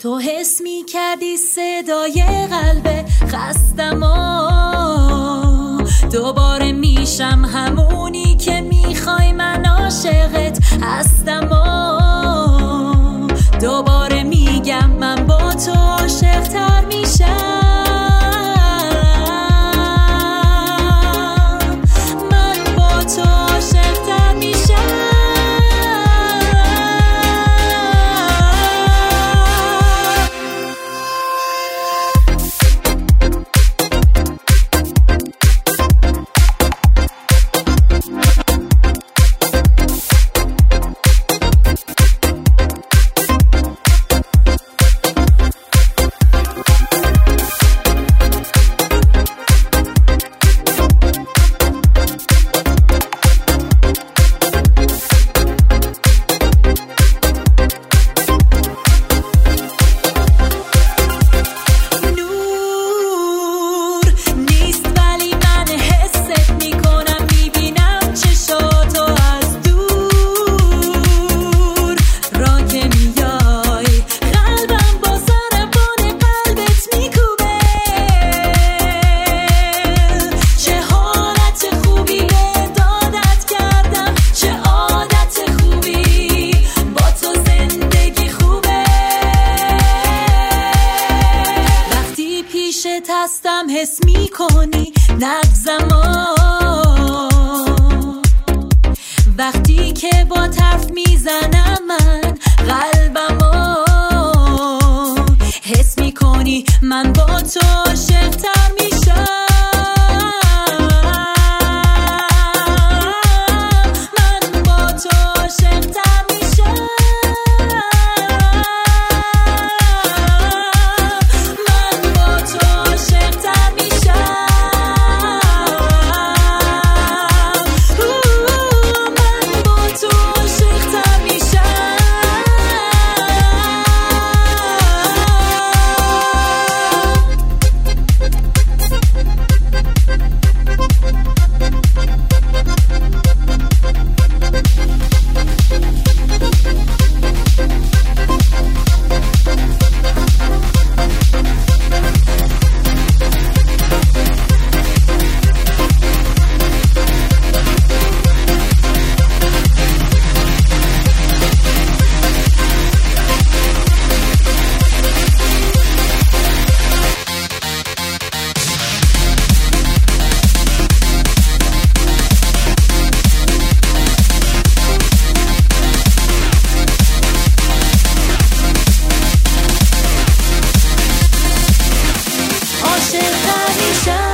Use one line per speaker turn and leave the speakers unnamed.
تو حس می کردی صدای قلبه خستم آه هستم حس می کنی نبزم وقتی که با طرف می‌زنم من قلبم حس می کنی من با تو 是他一生。